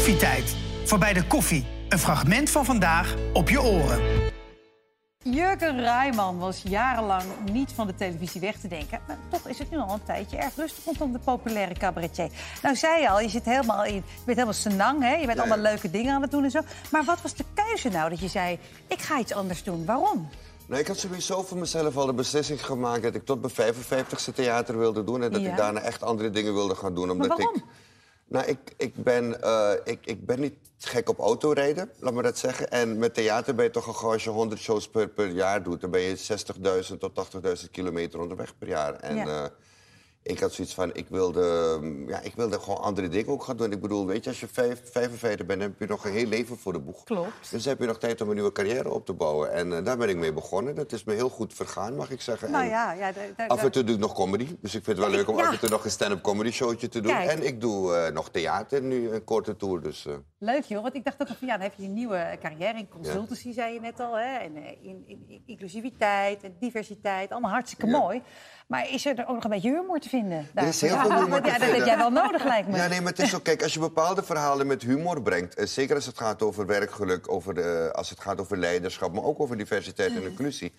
Koffietijd. Voorbij de koffie. Een fragment van vandaag op je oren. Jurgen Rijman was jarenlang niet van de televisie weg te denken. Maar toch is het nu al een tijdje erg rustig rondom de populaire cabaretier. Nou, zei je al, je zit helemaal in. Je bent helemaal senang, hè? Je bent Ja, allemaal ja. leuke dingen aan het doen en zo. Maar wat was de keuze nou dat je zei: ik ga iets anders doen? Waarom? Nou, ik had sowieso voor mezelf al de beslissing gemaakt dat ik tot mijn 55ste theater wilde doen. En dat Ja. ik daarna echt andere dingen wilde gaan doen. Omdat waarom? Ik, nou, ik, ik, ben, eh, ik, ik ben niet gek op autorijden, laat me dat zeggen. En met theater ben je toch al als je 100 shows per, per jaar doet... dan ben je 60.000 tot 80.000 kilometer onderweg per jaar. En Ja. Ik had zoiets van, ik wilde, mm, ja, ik wilde gewoon andere dingen ook gaan doen. Ik bedoel, weet je, als je vijf, 55 bent, heb je nog een heel leven voor de boeg. Klopt. Dus heb je nog tijd om een nieuwe carrière op te bouwen. En eh, daar ben ik mee begonnen. Dat is me heel goed vergaan, mag ik zeggen. Nou En ja, ja Af en toe doe ik nog comedy. Dus ik vind het wel leuk om Ja. af en toe nog een stand-up comedy showtje te doen. Kijk. En ik doe eh, nog theater nu, een korte tour. Dus, eh, Leuk joh, want ik dacht ook van ja, dan heb je een nieuwe carrière in consultancy, zei je net al. Hè? En in, in, in inclusiviteit en diversiteit, allemaal hartstikke mooi. Maar is er ook nog een beetje humor te vinden? Er is heel Ja, veel humor want te ja, dat heb jij wel nodig, lijkt me. Ja, nee, maar het is zo. Kijk, als je bepaalde verhalen met humor brengt... eh, zeker als het gaat over werkgeluk, over als het gaat over leiderschap... maar ook over diversiteit en inclusie...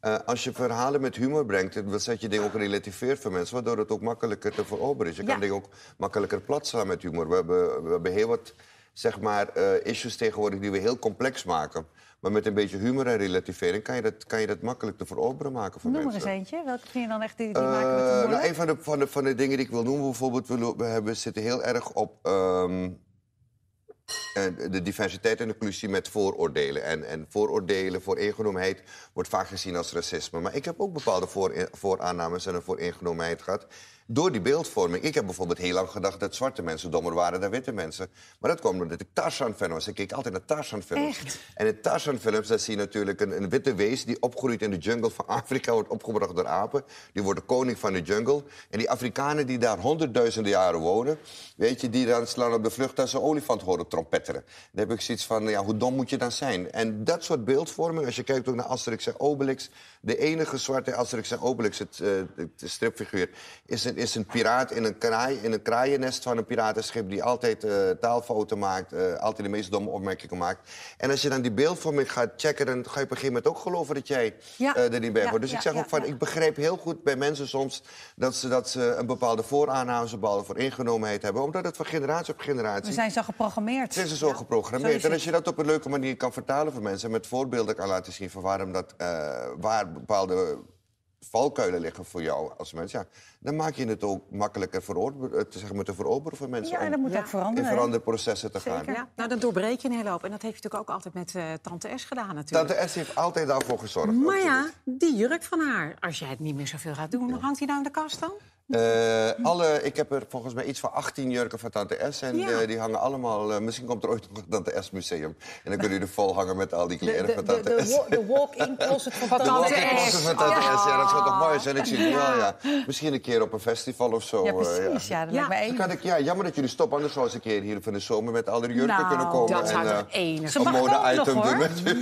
eh, als je verhalen met humor brengt, dan zet je dingen ook relativeert voor mensen... waardoor het ook makkelijker te veroveren is. Je Ja. kan dingen ook makkelijker plat slaan met humor. We hebben, we hebben heel wat zeg maar, eh, issues tegenwoordig die we heel complex maken... Maar met een beetje humor en relativering kan je dat, kan je dat makkelijk te veroveren maken voor Noem er mensen. eens eentje. Welke vind je dan echt die, die maken met Eh, humor? nou, een van de, van, de, van de dingen die ik wil noemen, bijvoorbeeld, we, we hebben, zitten heel erg op ehm, eh, de diversiteit en inclusie met vooroordelen. En, en vooroordelen, vooringenomenheid, wordt vaak gezien als racisme. Maar ik heb ook bepaalde voor, vooraannames en een vooringenomenheid gehad. Door die beeldvorming. Ik heb bijvoorbeeld heel lang gedacht dat zwarte mensen dommer waren dan witte mensen. Maar dat kwam omdat ik Tarzan-fan was. Ik keek altijd naar Tarzan-films. En in Tarzan-films zie je natuurlijk een, een witte wees... die opgroeit in de jungle van Afrika, wordt opgebracht door apen. Die wordt de koning van de jungle. En die Afrikanen die daar honderdduizenden jaren wonen... weet je, die dan slaan op de vlucht als ze olifant horen trompetteren. Dan heb ik zoiets van, ja, hoe dom moet je dan zijn? En dat soort beeldvorming, als je kijkt ook naar Asterix en Obelix... de enige zwarte Asterix en Obelix, het, eh, de stripfiguur... Is een, is een piraat in een, kraai, in een kraaiennest van een piratenschip... die altijd eh, taalfouten maakt, eh, altijd de meest domme opmerkingen maakt. En als je dan die beeldvorming gaat checken... dan ga je op een gegeven moment ook geloven dat jij Ja. eh, er niet bij Ja, hoort. Dus ja, ik zeg ook van, ik begrijp heel goed bij mensen soms... dat ze, dat ze een bepaalde vooraannames, een bepaalde vooringenomenheid hebben. Omdat het van generatie op generatie... We zijn zo geprogrammeerd. Het is zo geprogrammeerd. en als je dat op een leuke manier kan vertalen voor mensen... en met voorbeelden kan laten zien van waarom dat, waar bepaalde valkuilen liggen voor jou als mens... Ja, dan maak je het ook makkelijker eh, te, zeg maar, te veroveren voor mensen... Ja, om dat moet Ja. ook in veranderen. hè? veranderprocessen te gaan. Ja, nou, dan doorbreek je een hele hoop. En dat heeft je natuurlijk ook altijd met eh, Tante S gedaan natuurlijk. Tante S heeft altijd daarvoor gezorgd. maar ja, die jurk van haar, als jij het niet meer zoveel gaat doen, hangt die nou in de kast dan? Eh, alle, ik heb er volgens mij iets van 18 jurken van Tante S. En Ja. eh, die hangen allemaal... eh, misschien komt er ooit nog een Tante S museum. En dan kunnen jullie er vol hangen met al die De, kleren de, van de, Tante de, S. wa- de walk-in closet van De Tante S. closet van Tante S. Ja, dat zou toch mooi zijn? Ik zie het Ja. wel, ja. Misschien een keer op een festival of zo. Ja, precies. Ja, dat Ja. lijkt me Dan één. kan ik, ja, jammer dat jullie stoppen, anders zou eens een keer hier van de zomer met al die jurken Nou, kunnen komen. dat zou en, toch eh, enig Ze een mag nog, hoor.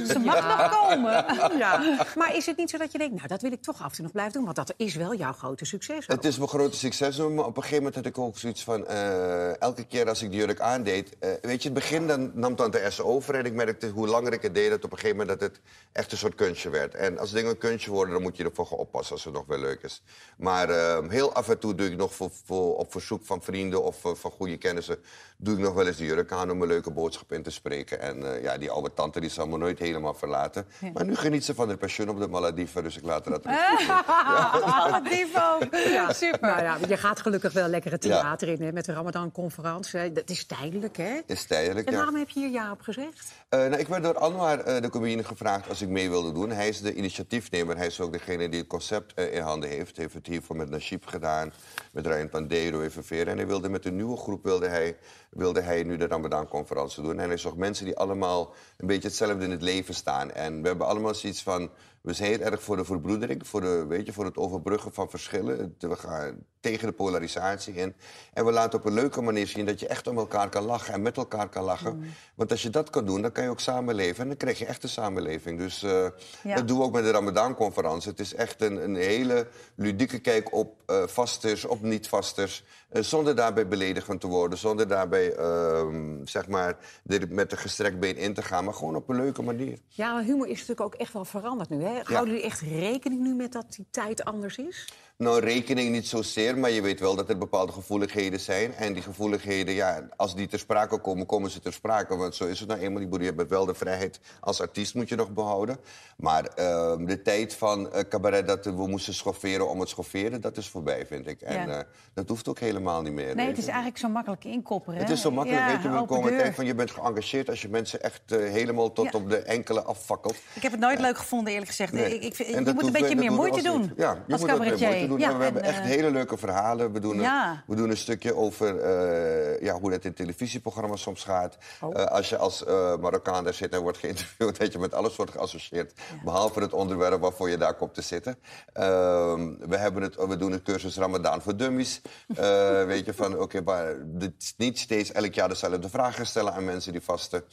Ze mag nog komen. Ja. Maar is het niet zo dat je denkt, nou, dat wil ik toch af en toe nog blijven doen? Want dat is wel jouw grote succes. ook. Het is grote succes, maar op een gegeven moment had ik ook zoiets van... eh, elke keer als ik die jurk aandeed... eh, weet je, in het begin dan nam Tante S over... en ik merkte hoe langer ik het deed... dat op een gegeven moment dat het echt een soort kunstje werd. En als dingen een kunstje worden, dan moet je ervoor gaan oppassen... als het nog wel leuk is. Maar eh, heel af en toe doe ik nog voor, voor, op verzoek van vrienden... of eh, van goede kennissen... doe ik nog wel eens die jurk aan om een leuke boodschap in te spreken. En ja, die oude tante die zal me nooit helemaal verlaten. Maar nu geniet ze van de pensioen op de Malediven... dus ik laat haar dat. Ja, super. Nou ja, je gaat gelukkig wel lekker het theater in hè, met de Ramadan-conferentie. Dat is tijdelijk, hè? Is tijdelijk, En ja. waarom heb je hier ja op gezegd? Eh, nou, ik werd door Anwar, eh, de comedian, gevraagd als ik mee wilde doen. Hij is de initiatiefnemer. Hij is ook degene die het concept eh, in handen heeft. Hij heeft het hiervoor met Najib gedaan, met Ryan Pandero even Veren. En hij wilde met een nieuwe groep wilde hij, wilde hij nu de Ramadan-conferentie doen. En hij zocht mensen die allemaal een beetje hetzelfde in het leven staan. En we hebben allemaal zoiets van... We zijn heel erg voor de verbroedering, voor, de, weet je, voor het overbruggen van verschillen. We gaan tegen de polarisatie in. En we laten op een leuke manier zien dat je echt om elkaar kan lachen en met elkaar kan lachen. Want als je dat kan doen, dan kan je ook samenleven. En dan krijg je echt een samenleving. Dus eh, Ja. dat doen we ook met de Ramadan-conferentie. Het is echt een, een hele ludieke kijk op eh, vasters, op niet-vasters. eh, zonder daarbij beledigend te worden, zonder daarbij ehm, zeg maar, er met een gestrekt been in te gaan. Maar gewoon op een leuke manier. Ja, maar humor is natuurlijk ook echt wel veranderd nu. Hè? Houden jullie echt rekening nu met dat die tijd anders is? Nou, rekening niet zozeer, maar je weet wel dat er bepaalde gevoeligheden zijn. En die gevoeligheden, ja, als die ter sprake komen, komen ze ter sprake. Want zo is het nou eenmaal. Je hebt wel de vrijheid als artiest moet je nog behouden. Maar ehm, de tijd van eh, cabaret dat we moesten schofferen om het schofferen, dat is voorbij, vind ik. En Ja. eh, dat hoeft ook helemaal niet meer. Nee, het is eigenlijk zo makkelijk inkopperen. Het is zo makkelijk, Ja, weet je, we komen tijd van je bent geëngageerd als je mensen echt eh, helemaal tot Ja. op de enkele afvakkelt. Ik heb het nooit leuk gevonden, eerlijk gezegd. Nee. Ik, ik, je moet een beetje meer moeite doen. Ja, je als moet cabaretier. Doen. Ja, we hebben en, echt eh, hele leuke verhalen. We doen, Ja. een, we doen een stukje over eh, ja, hoe dat in televisieprogramma's soms gaat. Oh. Eh, als je als Marokkaan daar zit en wordt geïnterviewd... dat je met alles wordt geassocieerd. Behalve het onderwerp waarvoor je daar komt te zitten. Ehm, we, hebben het, we doen een cursus Ramadan voor dummies. Weet je, van oké, maar dit is niet steeds elk jaar dezelfde vragen stellen aan mensen die vasten.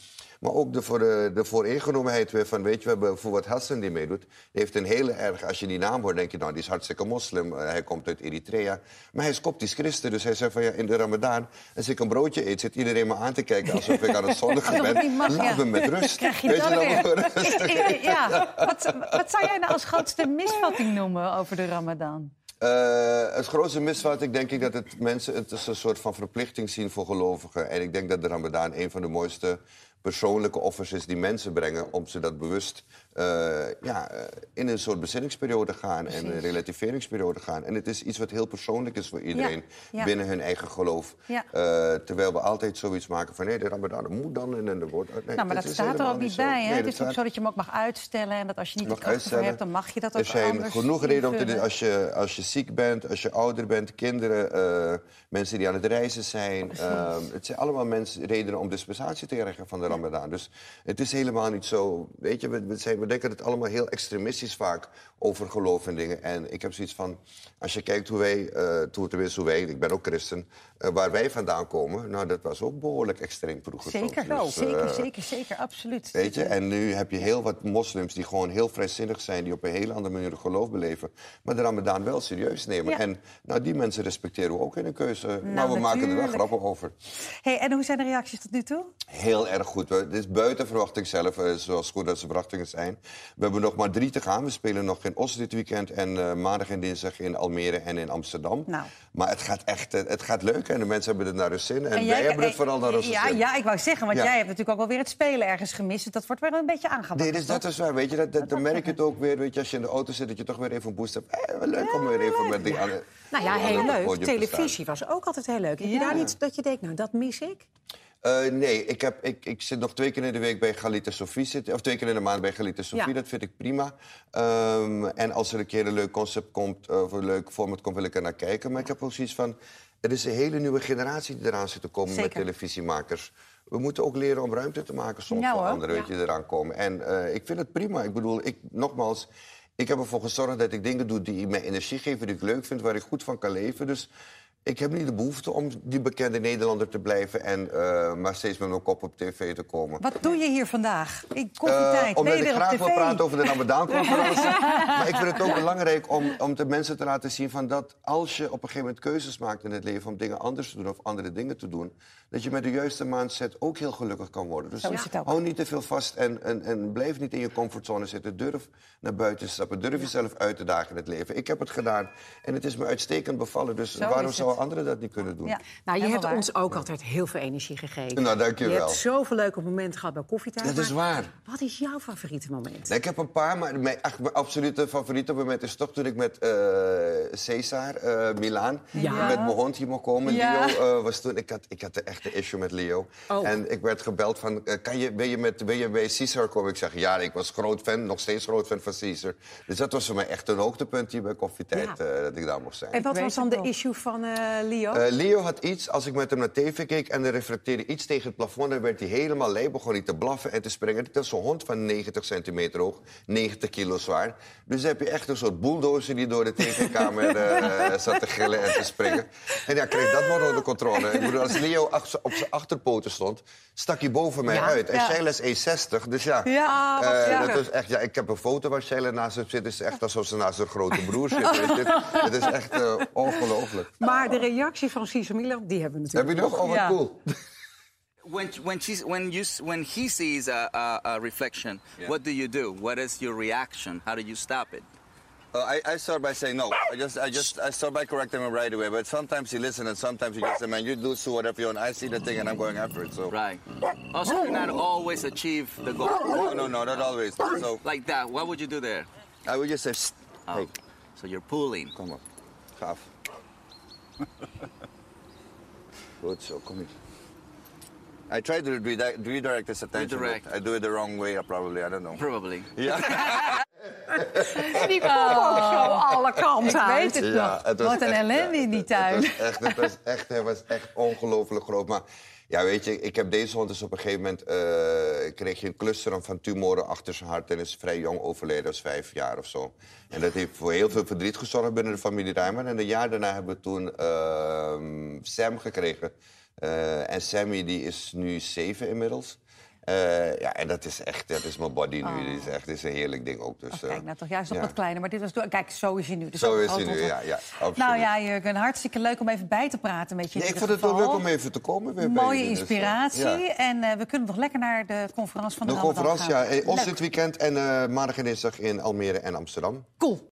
Maar ook de, voor de, de vooringenomenheid weer van, weet je, we hebben voor wat Hassan die meedoet. Die heeft een hele erg, als je die naam hoort, denk je, nou, die is hartstikke moslim. Eh, hij komt uit Eritrea. Maar hij is koptisch christen, dus hij zegt van, ja, in de ramadan, als ik een broodje eet, zit iedereen me aan te kijken alsof ik aan het zondigen ben. mag, Laat ja. me met rust. Krijg je Weet dat dan ja, wat, wat zou jij nou als grootste misvatting noemen over de Ramadan? Eh, het grootste misvat, ik denk ik dat het mensen het is een soort van verplichting zien voor gelovigen. En ik denk dat de Ramadan een van de mooiste persoonlijke offers is die mensen brengen om ze dat bewust eh, ja, eh, in een soort bezinningsperiode gaan en een relativeringsperiode gaan. En het is iets wat heel persoonlijk is voor iedereen ja. binnen hun eigen geloof. Ja. Eh, terwijl we altijd zoiets maken van nee, de Ramadan moet dan en dan wordt. Nee, Nou, maar dat staat er ook niet bij. Hè? Nee, het is ook staat- zo dat je hem ook mag uitstellen. En dat als je niet de kracht hebt, dan mag je dat ook Er zijn anders genoeg redenen om te doen. Als je, als je ziek bent, als je ouder bent, kinderen, mensen die aan het reizen zijn. eh, het zijn allemaal mensen, redenen om dispensatie te krijgen van de Ramadan. Dus het is helemaal niet zo. Weet je, we, we, zijn, we denken het allemaal heel extremistisch vaak over geloof en dingen. En ik heb zoiets van, als je kijkt hoe wij, eh toen tenminste hoe wij, ik ben ook christen, eh, waar wij vandaan komen, nou dat was ook behoorlijk extreem vroeger. Zeker, soms. Dus, zeker, eh, zeker, zeker, absoluut. Weet je, en nu heb je heel wat moslims die gewoon heel vrijzinnig zijn, die op een hele andere manier geloof beleven, maar de Ramadan wel serieus nemen. Ja. En nou, die mensen respecteren we ook in een keuze. maar we maken er wel Nou, grappen over. Hey, en hoe zijn de reacties tot nu toe? Heel erg goed. We- Dit is buiten verwachting zelf, eh, zoals goed als de verwachtingen zijn. We hebben nog maar drie te gaan. We spelen nog in Oslo dit weekend en eh, maandag en dinsdag in Almere en in Amsterdam. Nou. Maar het gaat echt, eh, het gaat leuk en de mensen hebben het naar hun zin. En, En wij hebben het vooral naar onze ja, zin. ja, ik wou zeggen, want Ja. jij hebt natuurlijk ook alweer het spelen ergens gemist. Dus dat wordt wel een beetje. Nee, dus dat is waar. Weet je, dat, dat, dan merk je het ook weer. Weet je, als je in de auto zit, dat je toch weer even een boost hebt. Eh, leuk om weer even met die andere. Nou ja, heel leuk. Televisie was ook altijd heel leuk. Heb je Ja. daar niet dat je denkt, nou, dat mis ik? Eh, nee, ik, heb, ik, ik zit nog twee keer in de week bij Galita Sofie. Zitten, of twee keer in de maand bij Galita Sofie. Ja. Dat vind ik prima. Ehm, en als er een keer een leuk concept komt, eh, of een leuk format komt, wil ik er naar kijken. Maar ik heb ook zoiets van... Er is een hele nieuwe generatie die eraan zit te komen met televisiemakers. We moeten ook leren om ruimte te maken soms Ja, voor anderen, weet je, die eraan komen. En eh, ik vind het prima. Ik bedoel, ik, nogmaals... Ik heb ervoor gezorgd dat ik dingen doe die mij energie geven, die ik leuk vind, waar ik goed van kan leven. Dus ik heb niet de behoefte om die bekende Nederlander te blijven en eh, maar steeds met mijn kop op tv te komen. Wat doe je hier vandaag? In Eh, koffietijd, omdat ben je ik graag wil praten over de Ramadan-conferentie. maar ik vind het ook belangrijk om, om de mensen te laten zien van dat als je op een gegeven moment keuzes maakt in het leven om dingen anders te doen of andere dingen te doen, dat je met de juiste mindset ook heel gelukkig kan worden. Dus hou niet te veel vast en, en, en blijf niet in je comfortzone zitten. Durf naar buiten te stappen. Durf jezelf uit te dagen in het leven. Ik heb het gedaan en het is me uitstekend bevallen. Dus Zo waarom is het. anderen dat niet kunnen doen? Ja, Nou, je hebt waar. ons ook altijd heel veel energie gegeven. Nou, dank je Je wel. hebt zoveel leuke momenten gehad bij koffietijd. Dat is waar. Wat is jouw favoriete moment? Nee, ik heb een paar, maar mijn, echt, mijn absolute favoriete moment is toch toen ik met eh Cesar, eh Milaan, Ja. met mijn hond hier mocht komen. Ja. Leo eh, was toen, ik had, ik had een echte issue met Leo. Oh. En ik werd gebeld van, eh, kan je, wil, je met, wil je bij Cesar komen? Ik zeg, ja, ik was groot fan, nog steeds groot fan van Cesar. Dus dat was voor mij echt een hoogtepunt hier bij Koffietijd, Ja. dat ik daar mocht zijn. En wat was dan de issue van, eh Leo? Eh, Leo had iets, als ik met hem naar tv keek en er reflecteerde iets tegen het plafond, dan werd hij helemaal lijp, begon hij te blaffen en te springen. Het is een hond van 90 centimeter hoog, 90 kilo zwaar. Dus dan heb je echt een soort bulldozer die door de tv-kamer eh, zat te gillen en te springen. En ja, kreeg dat maar onder controle. Ik bedoel, als Leo op zijn achterpoten stond, stak hij boven mij Ja, uit. En ja. Sheila is 1,60, dus ja. Ja, eh, dat is echt, ja, ik heb een foto waar Sheila naast hem zit. Het is echt alsof ze naast zijn grote broer zit. Het is echt eh, ongelooflijk. Maar de reactie van Cesar Milan, die hebben we Heb je nog? Oh, wat Ja. cool. When when she's when you when he sees a, a, a reflection, what do you do? What is your reaction? How do you stop it? Uh, I, I start by saying no. I just, I just, I start by correcting him right away. But sometimes he listens, and sometimes he just say, "Man, you do so whatever you want." I see the thing, and I'm going after it. So, Right. Also, you not always achieve the goal no, no, no, not always. So, like that. What would you do there? I would just say, "Psst, Oh, "Hey, so you're pulling. Come on. ga af." Goed zo, kom hier. I try to redi- redirect his attention. Redirect. I do it the wrong way, uh, probably. I don't know. Probably. Die vloog zo alle kanten Ik weet het Ja, nog. het was Wat een echt, ellende in die het- tuin. Het was echt, het was echt, echt ongelooflijk groot. Maar ja, weet je, ik heb deze hond dus op een gegeven moment... eh, kreeg je een cluster van tumoren achter zijn hart... en is vrij jong overleden, als vijf jaar of zo. En dat heeft voor heel veel verdriet gezorgd binnen de familie Rijmer. En een jaar daarna hebben we toen ehm, Sam gekregen. Eh, en Sammy die is nu zeven inmiddels. Eh, ja, en dat is echt, dat is mijn body nu. Dat is echt dat is een heerlijk ding ook. Dus, Oh, kijk, eh, nou toch juist nog ja. wat kleiner. Maar dit was... door- Kijk, zo is hij nu. Dus Zo is hij nu, ja, ja, absoluut. Nou ja, Jurgen, hartstikke leuk om even bij te praten met je. Ja, ik vond het wel leuk om even te komen. Weer bij Mooie dus, eh, inspiratie. ja. En we kunnen nog lekker naar de conferentie van de De conferentie, ja. Ons dit weekend en maandag en dinsdag in Almere en Amsterdam. Cool.